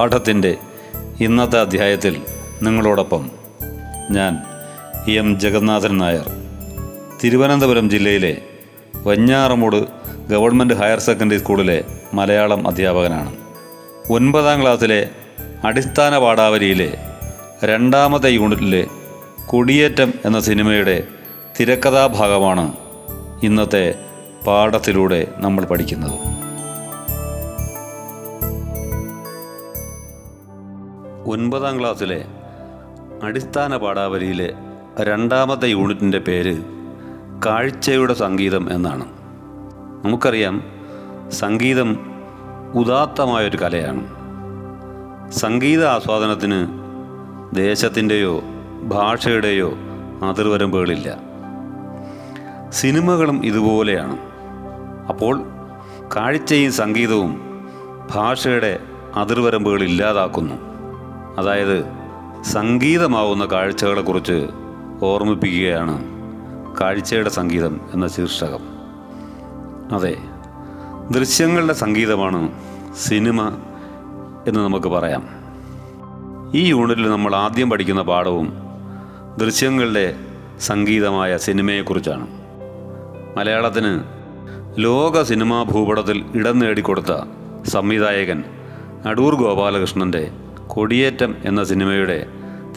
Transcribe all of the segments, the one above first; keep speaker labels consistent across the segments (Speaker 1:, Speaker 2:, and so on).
Speaker 1: പാഠത്തിന്റെ ഇന്നത്തെ അധ്യായത്തിൽ നിങ്ങളോടൊപ്പം ഞാൻ എം ജഗന്നാഥൻ നായർ. തിരുവനന്തപുരം ജില്ലയിലെ വഞ്ഞാറമൂട് ഗവൺമെന്റ് ഹയർ സെക്കൻഡറി സ്കൂളിലെ മലയാളം അധ്യാപകനാണ്. ഒൻപതാം ക്ലാസ്സിലെ അടിസ്ഥാന പാഠാവലിയിലെ രണ്ടാമത്തെ യൂണിറ്റിലെ കൊടിയേറ്റം എന്ന സിനിമയുടെ തിരക്കഥാഭാഗമാണ് ഇന്നത്തെ പാഠത്തിലൂടെ നമ്മൾ പഠിക്കുന്നത്. ഒൻപതാം ക്ലാസ്സിലെ അടിസ്ഥാന പാഠാവലിയിലെ രണ്ടാമത്തെ യൂണിറ്റിന്റെ പേര് കാഴ്ചയുടെ സംഗീതം എന്നാണ്. നമുക്കറിയാം സംഗീതം ഉദാത്തമായൊരു കലയാണ്. സംഗീത ആസ്വാദനത്തിന് ദേശത്തിന്റെയോ ഭാഷയുടെയോ അതിർവരമ്പുകളില്ല. സിനിമകളും ഇതുപോലെയാണ്. അപ്പോൾ കാഴ്ചയും സംഗീതവും ഭാഷയുടെ അതിർവരമ്പുകൾ ഇല്ലാതാക്കുന്നു. അതായത് സംഗീതമാവുന്ന കാഴ്ചകളെക്കുറിച്ച് ഓർമ്മിപ്പിക്കുകയാണ് കാഴ്ചയുടെ സംഗീതം എന്ന ശീർഷകം. അതെ ദൃശ്യങ്ങളുടെ സംഗീതമാണ് സിനിമ എന്ന് നമുക്ക് പറയാം. ഈ യൂണിറ്റിൽ നമ്മൾ ആദ്യം പഠിക്കുന്ന പാഠവും ദൃശ്യങ്ങളുടെ സംഗീതമായ സിനിമയെക്കുറിച്ചാണ്. മലയാളത്തിന് ലോക സിനിമാ ഭൂപടത്തിൽ ഇടം നേടിക്കൊടുത്ത സംവിധായകൻ അടൂർ ഗോപാലകൃഷ്ണന്റെ കൊടിയേറ്റം എന്ന സിനിമയുടെ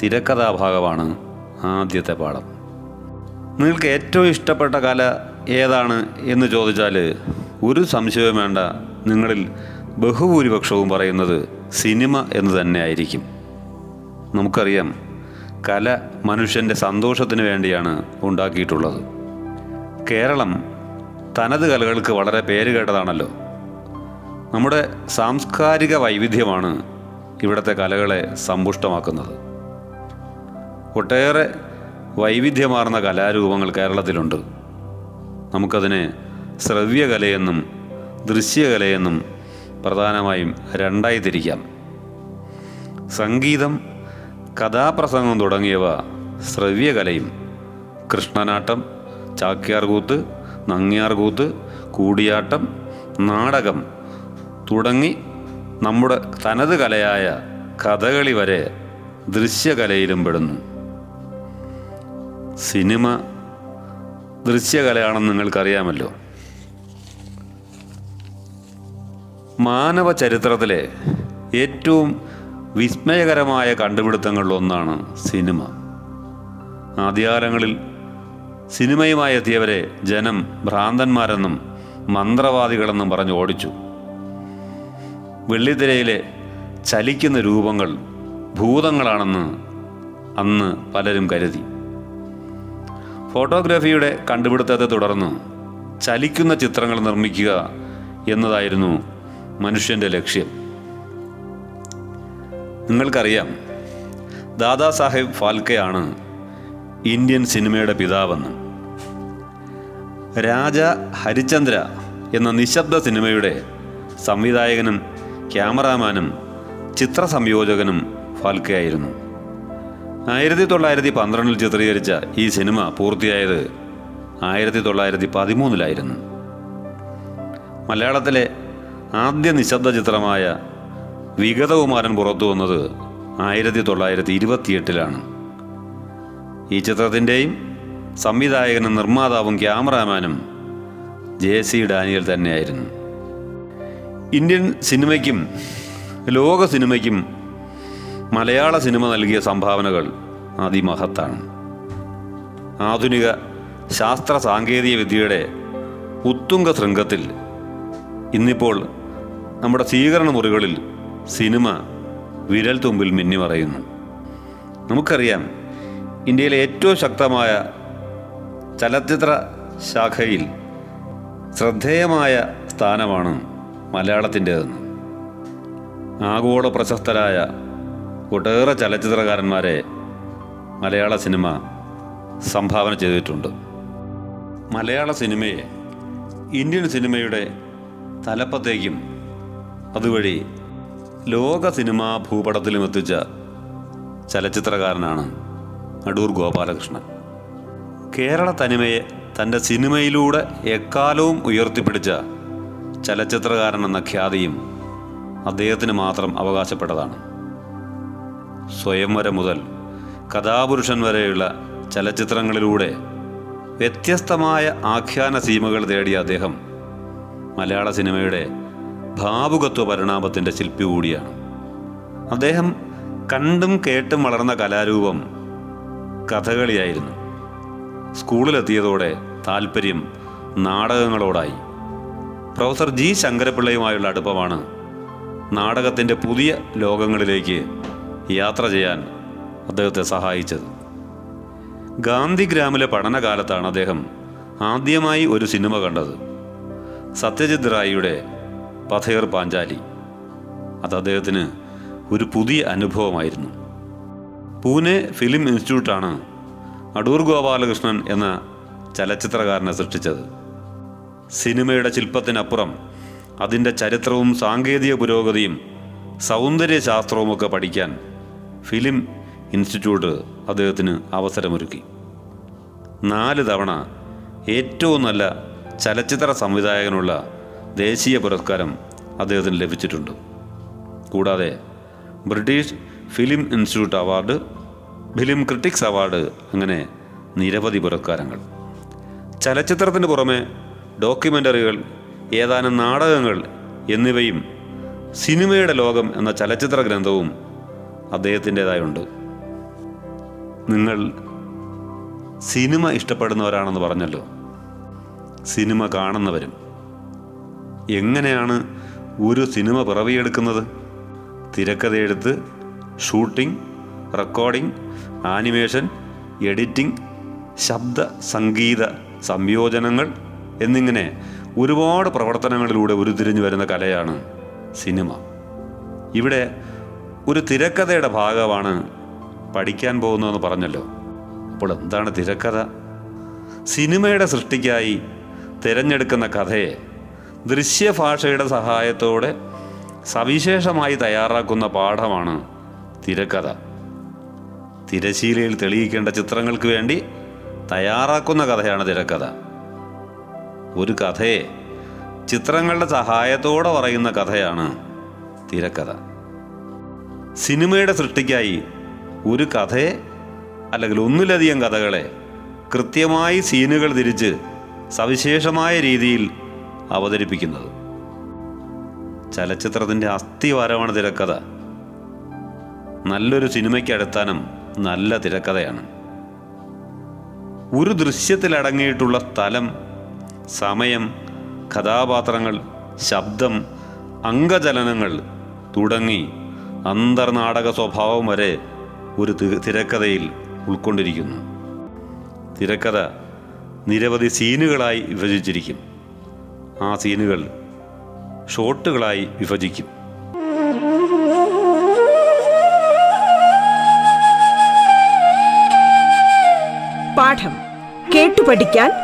Speaker 1: തിരക്കഥാഭാഗമാണ് ആദ്യത്തെ പാഠം. നിങ്ങൾക്ക് ഏറ്റവും ഇഷ്ടപ്പെട്ട കല ഏതാണ് എന്ന് ചോദിച്ചാൽ ഒരു സംശയവും വേണ്ട. നിങ്ങളിൽ ബഹുഭൂരിപക്ഷവും പറയുന്നത് സിനിമ എന്ന് തന്നെ ആയിരിക്കും. നമുക്കറിയാം കല മനുഷ്യന്റെ സന്തോഷത്തിന് വേണ്ടിയാണ് ഉണ്ടാക്കിയിട്ടുള്ളത്. കേരളം തനത് കലകൾക്ക് വളരെ പേരുകേട്ടതാണല്ലോ നമ്മുടെ സാംസ്കാരിക വൈവിധ്യമാണ് ഇവിടുത്തെ കലകളെ സമ്പുഷ്ടമാക്കുന്നത്. ഒട്ടേറെ വൈവിധ്യമാർന്ന കലാരൂപങ്ങൾ കേരളത്തിലുണ്ട്. നമുക്കതിനെ ശ്രവ്യകലയെന്നും ദൃശ്യകലയെന്നും പ്രധാനമായും രണ്ടായി തിരിക്കാം. സംഗീതം കഥാപ്രസംഗം തുടങ്ങിയവ ശ്രവ്യകലയും. കൃഷ്ണനാട്ടം ചാക്യാർകൂത്ത് നങ്ങിയാർകൂത്ത് കൂടിയാട്ടം നാടകം തുടങ്ങി നമ്മുടെ തനത് കലയായ കഥകളി വരെ ദൃശ്യകലയിലും പെടുന്നു. സിനിമ ദൃശ്യകലയാണെന്ന് നിങ്ങൾക്കറിയാമല്ലോ. മാനവ ചരിത്രത്തിലെ ഏറ്റവും വിസ്മയകരമായ കണ്ടുപിടുത്തങ്ങളിൽ ഒന്നാണ് സിനിമ. ആദ്യകാലങ്ങളിൽ സിനിമയുമായി എത്തിയവരെ ജനം ഭ്രാന്തന്മാരെന്നും മന്ത്രവാദികളെന്നും പറഞ്ഞ് ഓടിച്ചു. വെള്ളിത്തിരയിലെ ചലിക്കുന്ന രൂപങ്ങൾ ഭൂതങ്ങളാണെന്ന് അന്ന് പലരും കരുതി. ഫോട്ടോഗ്രാഫിയുടെ കണ്ടുപിടുത്തത്തെ തുടർന്ന് ചലിക്കുന്ന ചിത്രങ്ങൾ നിർമ്മിക്കുക എന്നതായിരുന്നു മനുഷ്യന്റെ ലക്ഷ്യം. നിങ്ങൾക്കറിയാം ദാദാ സാഹേബ് ഫാൽക്കെയാണ് ഇന്ത്യൻ സിനിമയുടെ പിതാവെന്ന്. രാജ ഹരിചന്ദ്ര എന്ന നിശബ്ദ സിനിമയുടെ സംവിധായകനും ക്യാമറാമാനും ചിത്ര സംയോജകനും ഫാൽക്കെ ആയിരുന്നു ആയിരത്തി തൊള്ളായിരത്തി പന്ത്രണ്ടിൽ ചിത്രീകരിച്ച ഈ സിനിമ പൂർത്തിയായത് ആയിരത്തി തൊള്ളായിരത്തി പതിമൂന്നിലായിരുന്നു മലയാളത്തിലെ ആദ്യ നിശബ്ദ ചിത്രമായ വിഗതകുമാരൻ പുറത്തു വന്നത് ആയിരത്തി തൊള്ളായിരത്തി ഇരുപത്തിയെട്ടിലാണ് ഈ ചിത്രത്തിന്റെയും സംവിധായകനും നിർമ്മാതാവും ക്യാമറാമാനും ജെ സി ഡാനിയൽ തന്നെയായിരുന്നു. ഇന്ത്യൻ സിനിമയ്ക്കും ലോക സിനിമയ്ക്കും മലയാള സിനിമ നൽകിയ സംഭാവനകൾ അതിമഹത്താണ്. ആധുനിക ശാസ്ത്ര സാങ്കേതിക വിദ്യയുടെ ഉത്തുംഗ ശൃംഗത്തിൽ ഇന്നിപ്പോൾ നമ്മുടെ സ്വീകരണ മുറികളിൽ സിനിമ വിരൽ തുമ്പിൽ മിന്നി മറയുന്നു. നമുക്കറിയാം ഇന്ത്യയിലെ ഏറ്റവും ശക്തമായ ചലച്ചിത്ര ശാഖയിൽ ശ്രദ്ധേയമായ സ്ഥാനമാണ് മലയാളത്തിന്റേതെന്ന്. ആഗോള പ്രശസ്തരായ ഒട്ടേറെ ചലച്ചിത്രകാരന്മാരെ മലയാള സിനിമ സംഭാവന ചെയ്തിട്ടുണ്ട്. മലയാള സിനിമയെ ഇന്ത്യൻ സിനിമയുടെ തലപ്പത്തേക്കും അതുവഴി ലോക സിനിമാ ഭൂപടത്തിലും എത്തിച്ച ചലച്ചിത്രകാരനാണ് അടൂർ ഗോപാലകൃഷ്ണൻ. കേരള തനിമയെ തന്റെ സിനിമയിലൂടെ എക്കാലവും ഉയർത്തിപ്പിടിച്ച ചലച്ചിത്രകാരൻ എന്ന ഖ്യാതിയും അദ്ദേഹത്തിന് മാത്രം അവകാശപ്പെട്ടതാണ്. സ്വയംവരം മുതൽ കഥാപുരുഷൻ വരെയുള്ള ചലച്ചിത്രങ്ങളിലൂടെ വ്യത്യസ്തമായ ആഖ്യാന സീമകൾ തേടിയ അദ്ദേഹം മലയാള സിനിമയുടെ ഭാവുകത്വ പരിണാമത്തിന്റെ ശില്പി കൂടിയാണ്. അദ്ദേഹം കണ്ടും കേട്ടും വളർന്ന കലാരൂപം കഥകളിയായിരുന്നു. സ്കൂളിലെത്തിയതോടെ താല്പര്യം നാടകങ്ങളോടായി. Professor G ശങ്കരപിള്ളയുമായുള്ള അടുപ്പമാണ്. നാടകത്തിന്റെ പുതിയ ലോകങ്ങളിലേക്ക് യാത്ര ചെയ്യാൻ അദ്ദേഹത്തെ സഹായിച്ചത്. ഗാന്ധിഗ്രാമിലെ പഠനകാലത്താണ് അദ്ദേഹം ആദ്യമായി ഒരു സിനിമ കണ്ടത്. സത്യജിത് റായിയുടെ പഥേർ പാഞ്ചാലി. അത് അദ്ദേഹത്തിന് ഒരു പുതിയ അനുഭവമായിരുന്നു. പൂനെ ഫിലിം ഇൻസ്റ്റിറ്റ്യൂട്ടാണ് അടൂർ ഗോപാലകൃഷ്ണൻ എന്ന ചലച്ചിത്രകാരനെ സൃഷ്ടിച്ചത്. സിനിമയുടെ ശില്പത്തിനപ്പുറം അതിന്റെ ചരിത്രവും സാങ്കേതിക പുരോഗതിയും സൗന്ദര്യശാസ്ത്രവുമൊക്കെ പഠിക്കാൻ ഫിലിം ഇൻസ്റ്റിറ്റ്യൂട്ട് അദ്ദേഹത്തിന് അവസരമൊരുക്കി. നാല് തവണ ഏറ്റവും നല്ല ചലച്ചിത്ര സംവിധായകനുള്ള ദേശീയ പുരസ്കാരം അദ്ദേഹത്തിന് ലഭിച്ചിട്ടുണ്ട്. കൂടാതെ British film institute award film critics award അങ്ങനെ നിരവധി പുരസ്കാരങ്ങൾ. ചലച്ചിത്രത്തിന് പുറമെ ഡോക്യുമെന്ററികൾ ഏതാനും നാടകങ്ങൾ എന്നിവയും സിനിമയുടെ ലോകം എന്ന ചലച്ചിത്ര ഗ്രന്ഥവും അദ്ദേഹത്തിന്റെതായുണ്ട്. നിങ്ങൾ സിനിമ ഇഷ്ടപ്പെടുന്നവരാണെന്ന് പറഞ്ഞല്ലോ. സിനിമ കാണുന്നവരും. എങ്ങനെയാണ് ഒരു സിനിമ പിറവിയെടുക്കുന്നത്? തിരക്കഥയെടുത്ത് ഷൂട്ടിംഗ് റെക്കോർഡിംഗ് ആനിമേഷൻ എഡിറ്റിംഗ് ശബ്ദ സംഗീത സംയോജനങ്ങൾ എന്നിങ്ങനെ ഒരുപാട് പ്രവർത്തനങ്ങളിലൂടെ ഉരുത്തിരിഞ്ഞു വരുന്ന കലയാണ് സിനിമ. ഇവിടെ ഒരു തിരക്കഥയുടെ ഭാഗമാണ് പഠിക്കാൻ പോകുന്നതെന്ന് പറഞ്ഞല്ലോ. അപ്പോൾ എന്താണ് തിരക്കഥ? സിനിമയുടെ സൃഷ്ടിക്കായി തിരഞ്ഞെടുക്കുന്ന കഥയെ ദൃശ്യഭാഷയുടെ സഹായത്തോടെ സവിശേഷമായി തയ്യാറാക്കുന്ന പാഠമാണ് തിരക്കഥ. തിരശീലയിൽ തെളിയിക്കേണ്ട ചിത്രങ്ങൾക്ക് വേണ്ടി തയ്യാറാക്കുന്ന കഥയാണ് തിരക്കഥ. ഒരു കഥയെ. ചിത്രങ്ങളുടെ സഹായത്തോടെ പറയുന്ന കഥയാണ് തിരക്കഥ. സിനിമയുടെ സൃഷ്ടിക്കായി ഒരു കഥയെ അല്ലെങ്കിൽ ഒന്നിലധികം കഥകളെ കൃത്യമായി സീനുകൾ തിരിച്ച് സവിശേഷമായ രീതിയിൽ അവതരിപ്പിക്കുന്നത്. ചലച്ചിത്രത്തിന്റെ അസ്ഥിവാരമാണ് തിരക്കഥ. നല്ലൊരു സിനിമയ്ക്ക് അടിസ്ഥാനം നല്ല തിരക്കഥയാണ്. ഒരു ദൃശ്യത്തിൽ അടങ്ങിയിട്ടുള്ള സ്ഥലം സമയം കഥാപാത്രങ്ങൾ ശബ്ദം അംഗചലനങ്ങൾ തുടങ്ങി അന്തർനാടക സ്വഭാവം വരെ ഒരു തിരക്കഥയിൽ ഉൾക്കൊണ്ടിരിക്കുന്നു. തിരക്കഥ നിരവധി സീനുകളായി വിഭജിച്ചിരിക്കും. ആ സീനുകൾ ഷോട്ടുകളായി വിഭജിക്കും.
Speaker 2: പാഠം കേട്ടു പഠിക്കാൻ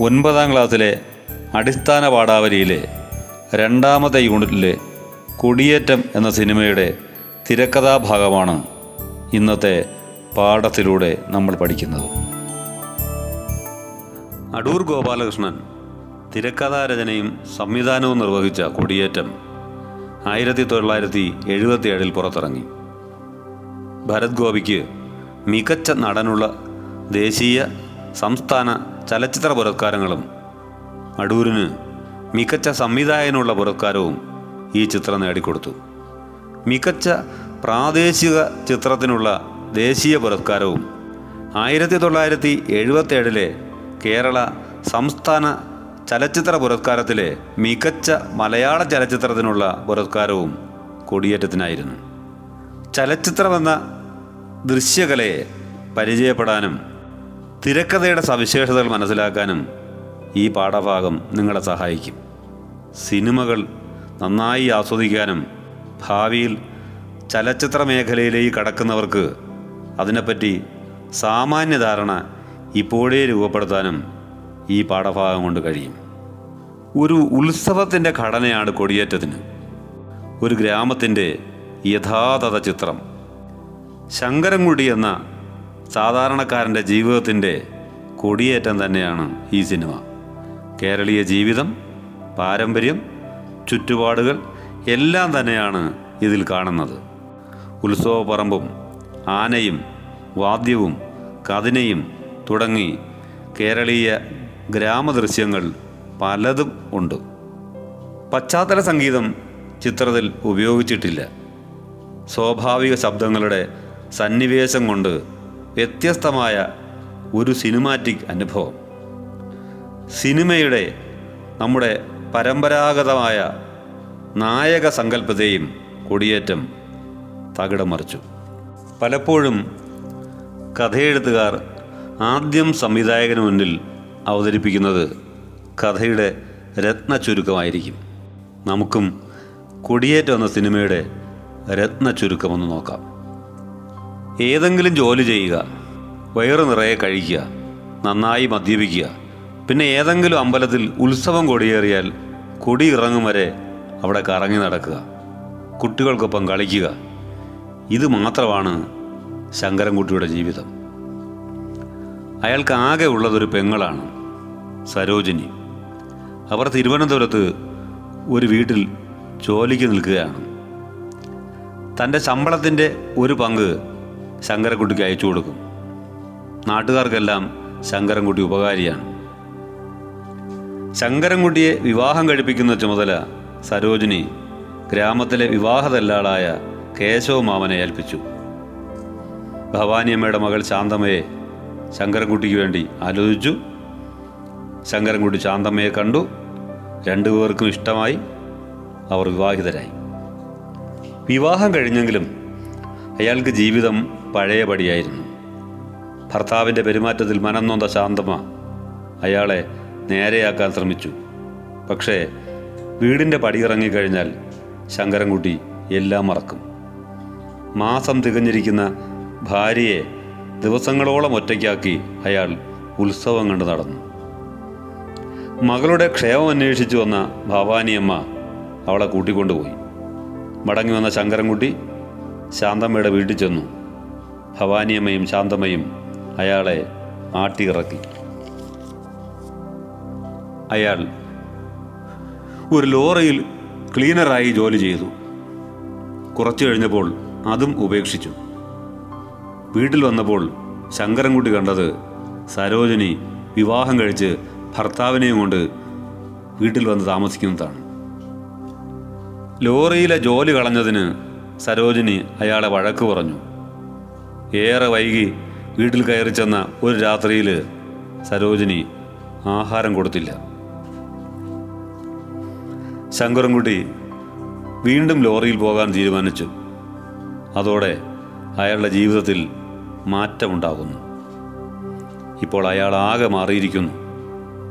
Speaker 1: ഒൻപതാം ക്ലാസ്സിലെ അടിസ്ഥാന പാഠാവലിയിലെ രണ്ടാമത്തെ യൂണിറ്റിലെ കുടിയേറ്റം എന്ന സിനിമയുടെ തിരക്കഥാഭാഗമാണ് ഇന്നത്തെ പാഠത്തിലൂടെ നമ്മൾ പഠിക്കുന്നത്. അടൂർ ഗോപാലകൃഷ്ണൻ തിരക്കഥാരചനയും സംവിധാനവും നിർവഹിച്ച കുടിയേറ്റം ആയിരത്തി തൊള്ളായിരത്തി എഴുപത്തിയേഴിൽ പുറത്തിറങ്ങി. ഭരത് ഗോപിക്ക് മികച്ച നടനുള്ള ദേശീയ സംസ്ഥാന ചലച്ചിത്ര പുരസ്കാരങ്ങളും അടൂരിന് മികച്ച സംവിധായകനുള്ള പുരസ്കാരവും ഈ ചിത്രം നേടിക്കൊടുത്തു. മികച്ച പ്രാദേശിക ചിത്രത്തിനുള്ള ദേശീയ പുരസ്കാരവും ആയിരത്തി തൊള്ളായിരത്തി എഴുപത്തേഴിലെ കേരള സംസ്ഥാന ചലച്ചിത്ര പുരസ്കാരത്തിലെ മികച്ച മലയാള ചലച്ചിത്രത്തിനുള്ള പുരസ്കാരവും കൊടിയേറ്റത്തിനായിരുന്നു. ചലച്ചിത്രമെന്ന ദൃശ്യകലയെ പരിചയപ്പെടാനും തിരക്കഥയുടെ സവിശേഷതകൾ മനസ്സിലാക്കാനും ഈ പാഠഭാഗം നിങ്ങളെ സഹായിക്കും. സിനിമകൾ നന്നായി ആസ്വദിക്കാനും ഭാവിയിൽ ചലച്ചിത്ര മേഖലയിലേക്ക് കടക്കുന്നവർക്ക് അതിനെപ്പറ്റി സാമാന്യ ധാരണ ഇപ്പോഴേ രൂപപ്പെടുത്താനും ഈ പാഠഭാഗം കൊണ്ട് കഴിയും. ഒരു ഉത്സവത്തിന്റെ ഘടനയാണ് കൊടിയേറ്റത്തിന്. ഒരു ഗ്രാമത്തിന്റെ യഥാതഥ ചിത്രം. ശങ്കരൻകുടി എന്ന സാധാരണക്കാരന്റെ ജീവിതത്തിന്റെ കൊടിയേറ്റം തന്നെയാണ് ഈ സിനിമ. കേരളീയ ജീവിതം പാരമ്പര്യം ചുറ്റുപാടുകൾ എല്ലാം തന്നെയാണ് ഇതിൽ കാണുന്നത്. ഉത്സവപ്പറമ്പും ആനയും വാദ്യവും കതിനയും തുടങ്ങി കേരളീയ ഗ്രാമദൃശ്യങ്ങൾ പലതും ഉണ്ട്. പശ്ചാത്തല സംഗീതം ചിത്രത്തിൽ ഉപയോഗിച്ചിട്ടില്ല. സ്വാഭാവിക ശബ്ദങ്ങളുടെ സന്നിവേശം കൊണ്ട് വ്യത്യസ്തമായ ഒരു സിനിമാറ്റിക് അനുഭവം. സിനിമയുടെ നമ്മുടെ പരമ്പരാഗതമായ നായക സങ്കല്പത്തെയും കൊടിയേറ്റം തകിടം മറിച്ചു. പലപ്പോഴും കഥയെഴുത്തുകാർ ആദ്യം സംവിധായകന് മുന്നിൽ അവതരിപ്പിക്കുന്നത് കഥയുടെ രത്ന ചുരുക്കമായിരിക്കും നമുക്കും കൊടിയേറ്റം എന്ന സിനിമയുടെ രത്ന ചുരുക്കമൊന്ന് നോക്കാം. ഏതെങ്കിലും ജോലി ചെയ്യുക വയറ് നിറയെ കഴിക്കുക നന്നായി മദ്യപിക്കുക പിന്നെ ഏതെങ്കിലും അമ്പലത്തിൽ ഉത്സവം കൊടിയേറിയാൽ കൊടി ഇറങ്ങും വരെ അവിടെ കറങ്ങി നടക്കുക കുട്ടികൾക്കൊപ്പം കളിക്കുക. ഇത് മാത്രമാണ് ശങ്കരൻകുട്ടിയുടെ ജീവിതം. അയാൾക്ക് ആകെ ഉള്ളതൊരു പെങ്ങളാണ് സരോജിനി. അവർ തിരുവനന്തപുരത്ത് ഒരു വീട്ടിൽ ജോലിക്ക് നിൽക്കുകയാണ്. തന്റെ ശമ്പളത്തിന്റെ ഒരു പങ്ക് ശങ്കരൻകുട്ടിക്ക് അയച്ചു കൊടുക്കും. നാട്ടുകാർക്കെല്ലാം ശങ്കരൻകുട്ടി ഉപകാരിയാണ്. ശങ്കരൻകുട്ടിയെ വിവാഹം കഴിപ്പിക്കുന്ന ചുമതല സരോജിനി ഗ്രാമത്തിലെ വിവാഹദല്ലാളായ കേശവ മാമനെ ഏൽപ്പിച്ചു. ഭവാനിയമ്മയുടെ മകൾ ശാന്തമ്മയെ ശങ്കരൻകുട്ടിക്ക് വേണ്ടി ആലോചിച്ചു. ശങ്കരൻകുട്ടി ശാന്തമ്മയെ കണ്ടു. രണ്ടുപേർക്കും ഇഷ്ടമായി. അവർ വിവാഹിതരായി. വിവാഹം കഴിഞ്ഞെങ്കിലും അയാൾക്ക് ജീവിതം പഴയപടിയായിരുന്നു. ഭർത്താവിന്റെ പെരുമാറ്റത്തിൽ മനം നൊന്ത ശാന്തമ്മ അയാളെ നേരെയാക്കാൻ ശ്രമിച്ചു. പക്ഷേ വീടിന്റെ പടിയിറങ്ങിക്കഴിഞ്ഞാൽ ശങ്കരൻകുട്ടി എല്ലാം മറക്കും. മാസം തികഞ്ഞിരിക്കുന്ന ഭാര്യയെ ദിവസങ്ങളോളം ഒറ്റയ്ക്കാക്കി അയാൾ ഉത്സവം കണ്ടു നടന്നു. മകളുടെ ക്ഷേമം അന്വേഷിച്ചു വന്ന ഭവാനിയമ്മ അവളെ കൂട്ടിക്കൊണ്ടുപോയി. മടങ്ങി വന്ന ശങ്കരൻകുട്ടി ശാന്തമ്മയുടെ വീട്ടിൽ ചെന്നു. ഭവാനിയമ്മയും ശാന്തമ്മയും അയാളെ ആട്ടിയിറക്കി. അയാൾ ഒരു ലോറിയിൽ ക്ലീനറായി ജോലി ചെയ്തു. കുറച്ചു കഴിഞ്ഞപ്പോൾ അതും ഉപേക്ഷിച്ചു. വീട്ടിൽ വന്നപ്പോൾ ശങ്കരൻകുട്ടി കണ്ടത് സരോജിനി വിവാഹം കഴിച്ച് ഭർത്താവിനെയും കൊണ്ട് വീട്ടിൽ വന്ന് താമസിക്കുന്നതാണ്. ലോറിയിലെ ജോലി കളഞ്ഞതിന് സരോജിനി അയാളെ വഴക്ക് പറഞ്ഞു. ഏറെ വൈകി വീട്ടിൽ കയറി ചെന്ന ഒരു രാത്രിയിൽ സരോജിനി ആഹാരം കൊടുത്തില്ല. ശങ്കരൻകുട്ടി വീണ്ടും ലോറിയിൽ പോകാൻ തീരുമാനിച്ചു. അതോടെ അയാളുടെ ജീവിതത്തിൽ മാറ്റമുണ്ടാകുന്നു. ഇപ്പോൾ അയാൾ ആകെ മാറിയിരിക്കുന്നു.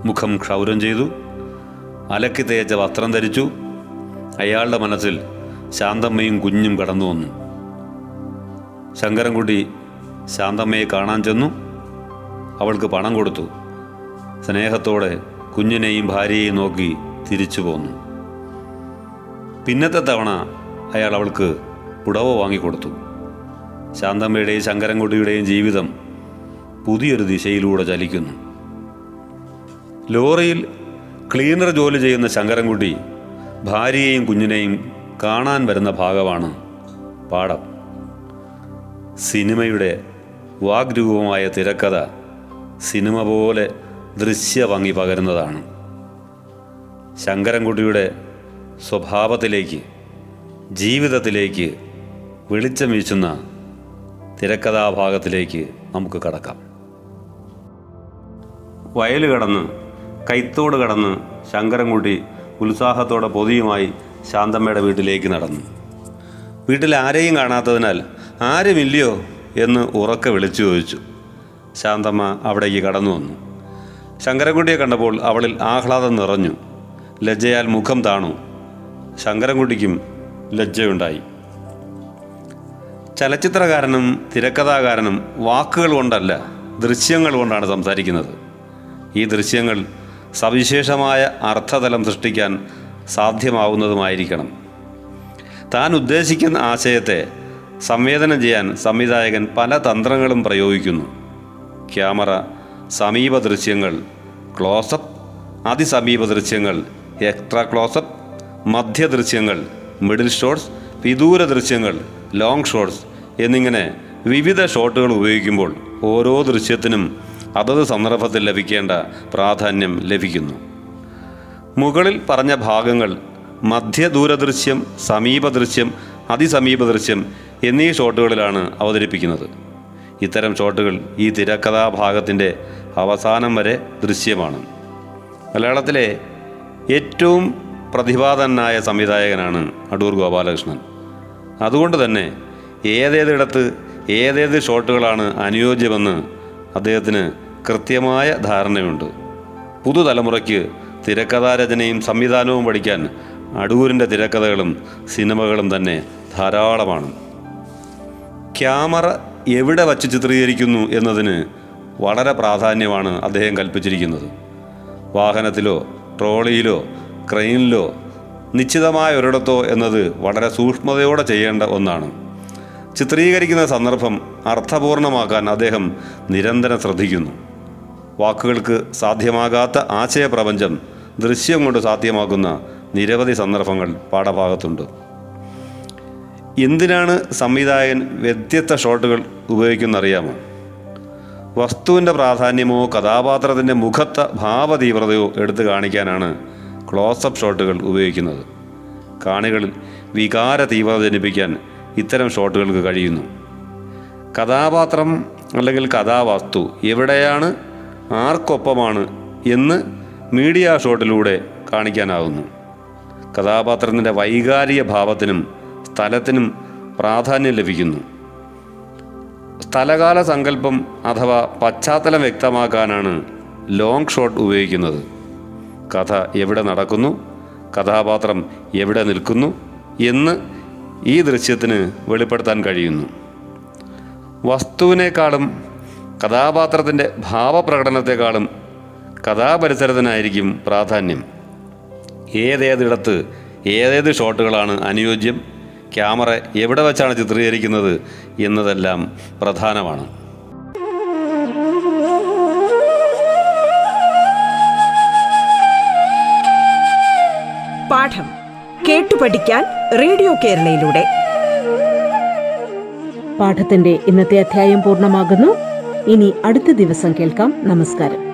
Speaker 1: മുഖം ക്ഷൗരം ചെയ്തു. അലക്കി തേച്ച വസ്ത്രം ധരിച്ചു. അയാളുടെ മനസ്സിൽ ശാന്തമ്മയും കുഞ്ഞും കടന്നു വന്നു ശങ്കരൻകുട്ടി ശാന്തമ്മയെ കാണാൻ ചെന്നു. അവൾക്ക് പണം കൊടുത്തു. സ്നേഹത്തോടെ കുഞ്ഞിനെയും ഭാര്യയെയും നോക്കി തിരിച്ചു പോന്നു. പിന്നത്തെ തവണ അയാൾ അവൾക്ക് പുടവ വാങ്ങിക്കൊടുത്തു. ശാന്തമ്മയുടെയും ശങ്കരൻകുട്ടിയുടെയും ജീവിതം പുതിയൊരു ദിശയിലൂടെ ചലിക്കുന്നു. ലോറിയിൽ ക്ലീനർ ജോലി ചെയ്യുന്ന ശങ്കരൻകുട്ടി ഭാര്യയെയും കുഞ്ഞിനെയും കാണാൻ വരുന്ന ഭാഗമാണ് പാഠം സിനിമയുടെ വാഗ്രൂപമായ തിരക്കഥ സിനിമ പോലെ ദൃശ്യഭംഗി പകരുന്നതാണ്. ശങ്കരൻകുട്ടിയുടെ സ്വഭാവത്തിലേക്ക് ജീവിതത്തിലേക്ക് വെളിച്ചം വീശുന്ന തിരക്കഥാഭാഗത്തിലേക്ക് നമുക്ക് കടക്കാം. വയൽ കടന്ന് കൈത്തോട് കടന്ന് ശങ്കരൻകുട്ടി ഉത്സാഹത്തോടെ പൊതിയുമായി ശാന്തമ്മയുടെ വീട്ടിലേക്ക് നടന്നു. വീട്ടിൽ ആരെയും കാണാത്തതിനാൽ ആരുമില്ലയോ എന്ന് ഉറക്കെ വിളിച്ചു ചോദിച്ചു. ശാന്തമ്മ അവിടേക്ക് കടന്നു വന്നു. ശങ്കരൻകുട്ടിയെ കണ്ടപ്പോൾ അവളിൽ ആഹ്ലാദം നിറഞ്ഞു. ലജ്ജയാൽ മുഖം താണു. ശങ്കരൻകുട്ടിക്കും ലജ്ജയുണ്ടായി. ചലച്ചിത്രകാരനും തിരക്കഥാകാരനും വാക്കുകൾ കൊണ്ടല്ല ദൃശ്യങ്ങൾ കൊണ്ടാണ് സംസാരിക്കുന്നത്. ഈ ദൃശ്യങ്ങൾ സവിശേഷമായ അർത്ഥതലം സൃഷ്ടിക്കാൻ സാധ്യമാവുന്നതുമായിരിക്കണം. താൻ ഉദ്ദേശിക്കുന്ന ആശയത്തെ സംവേദനം ചെയ്യാൻ സംവിധായകൻ പല തന്ത്രങ്ങളും പ്രയോഗിക്കുന്നു. ക്യാമറ സമീപ ദൃശ്യങ്ങൾ ക്ലോസപ്പ് അതിസമീപ ദൃശ്യങ്ങൾ എക്സ്ട്രാ ക്ലോസപ്പ് മധ്യ ദൃശ്യങ്ങൾ മിഡിൽ ഷോട്ട്സ് വിദൂര ദൃശ്യങ്ങൾ ലോങ് ഷോട്ട്സ് എന്നിങ്ങനെ വിവിധ ഷോട്ടുകൾ ഉപയോഗിക്കുമ്പോൾ ഓരോ ദൃശ്യത്തിനും അതത് സന്ദർഭത്തിൽ ലഭിക്കേണ്ട പ്രാധാന്യം ലഭിക്കുന്നു. മുകളിൽ പറഞ്ഞ ഭാഗങ്ങൾ മധ്യദൂരദൃശ്യം സമീപദൃശ്യം അതിസമീപദൃശ്യം അതിസമീപ ദൃശ്യം എന്നീ ഷോട്ടുകളിലാണ് അവതരിപ്പിക്കുന്നത്. ഇത്തരം ഷോട്ടുകൾ ഈ തിരക്കഥാഭാഗത്തിന്റെ അവസാനം വരെ ദൃശ്യമാണ്. മലയാളത്തിലെ ഏറ്റവും പ്രതിഭാതനായ സംവിധായകനാണ് അടൂർ ഗോപാലകൃഷ്ണൻ. അതുകൊണ്ട് തന്നെ ഏതേതിടത്ത് ഏതേത് ഷോട്ടുകളാണ് അനുയോജ്യമെന്ന് അദ്ദേഹത്തിന് കൃത്യമായ ധാരണയുണ്ട്. പുതുതലമുറയ്ക്ക് തിരക്കഥാരചനയും സംവിധാനവും പഠിക്കാൻ അടൂരിന്റെ തിരക്കഥകളും സിനിമകളും തന്നെ ധാരാളമാണ്. ക്യാമറ എവിടെ വച്ച് ചിത്രീകരിക്കുന്നു എന്നതിന് വളരെ പ്രാധാന്യമാണ് അദ്ദേഹം കൽപ്പിച്ചിരിക്കുന്നത്. വാഹനത്തിലോ ട്രോളിയിലോ ക്രെയിനിലോ നിശ്ചിതമായ ഒരിടത്തോ എന്നത് വളരെ സൂക്ഷ്മതയോടെ ചെയ്യേണ്ട ഒന്നാണ്. ചിത്രീകരിക്കുന്ന സന്ദർഭം അർത്ഥപൂർണമാക്കാൻ അദ്ദേഹം നിരന്തരം ശ്രദ്ധിക്കുന്നു. വാക്കുകൾക്ക് സാധ്യമാകാത്ത ആശയപ്രപഞ്ചം ദൃശ്യം കൊണ്ട് സാധ്യമാക്കുന്ന നിരവധി സന്ദർഭങ്ങൾ പാഠഭാഗത്തുണ്ട്. എന്തിനാണ് സംവിധായകൻ വ്യത്യസ്ത ഷോട്ടുകൾ ഉപയോഗിക്കുന്നറിയാമോ? വസ്തുവിന്റെ പ്രാധാന്യമോ കഥാപാത്രത്തിന്റെ മുഖത്ത ഭാവതീവ്രതയോ എടുത്തു കാണിക്കാനാണ് ക്ലോസപ്പ് ഷോട്ടുകൾ ഉപയോഗിക്കുന്നത്. കാണികളിൽ വികാര തീവ്രത ജനിപ്പിക്കാൻ ഇത്തരം ഷോട്ടുകൾക്ക് കഴിയുന്നു. കഥാപാത്രം അല്ലെങ്കിൽ കഥാവസ്തു എവിടെയാണ് ആർക്കൊപ്പമാണ് എന്ന് മീഡിയ ഷോട്ടിലൂടെ കാണിക്കാനാകുന്നു കഥാപാത്രത്തിന്റെ വൈകാരിക ഭാവത്തിനും സ്ഥലത്തിനും പ്രാധാന്യം ലഭിക്കുന്നു. സ്ഥലകാല സങ്കല്പം അഥവാ പശ്ചാത്തലം വ്യക്തമാക്കാനാണ് ലോങ് ഷോട്ട് ഉപയോഗിക്കുന്നത്. കഥ എവിടെ നടക്കുന്നു കഥാപാത്രം എവിടെ നിൽക്കുന്നു എന്ന് ഈ ദൃശ്യത്തിന് വെളിപ്പെടുത്താൻ കഴിയുന്നു. വസ്തുവിനേക്കാളും കഥാപാത്രത്തിന്റെ ഭാവപ്രകടനത്തെക്കാളും കഥാപരിസരത്തിനായിരിക്കും പ്രാധാന്യം. ഏതേതിടത്ത് ഏതേത് ഷോട്ടുകളാണ് അനുയോജ്യം? ക്യാമറ എവിടെ വെച്ചാണ് ചിത്രീകരിക്കുന്നത് എന്നതെല്ലാം പ്രധാനമാണ്.
Speaker 2: പാഠം കേട്ടു പഠിക്കാൻ റേഡിയോ കേരളയിലൂടെ.
Speaker 3: പാഠത്തിന്റെ ഇന്നത്തെ അധ്യായം പൂർണമാകുന്നു. ഇനി അടുത്ത ദിവസം കേൾക്കാം. നമസ്കാരം.